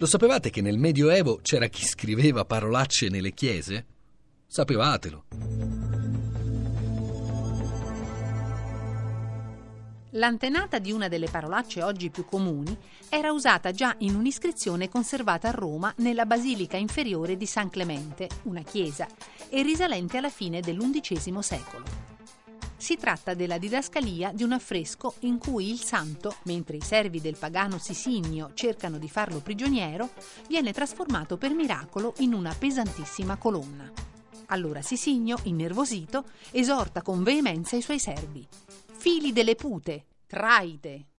Lo sapevate che nel Medioevo c'era chi scriveva parolacce nelle chiese? Sapevatelo. L'antenata di una delle parolacce oggi più comuni era usata già in un'iscrizione conservata a Roma nella Basilica inferiore di San Clemente, una chiesa, e risalente alla fine dell'undicesimo secolo. Si tratta della didascalia di un affresco in cui il santo, mentre i servi del pagano Sisinio cercano di farlo prigioniero, viene trasformato per miracolo in una pesantissima colonna. Allora Sisinio, innervosito, esorta con veemenza i suoi servi. Fili delle pute, traite!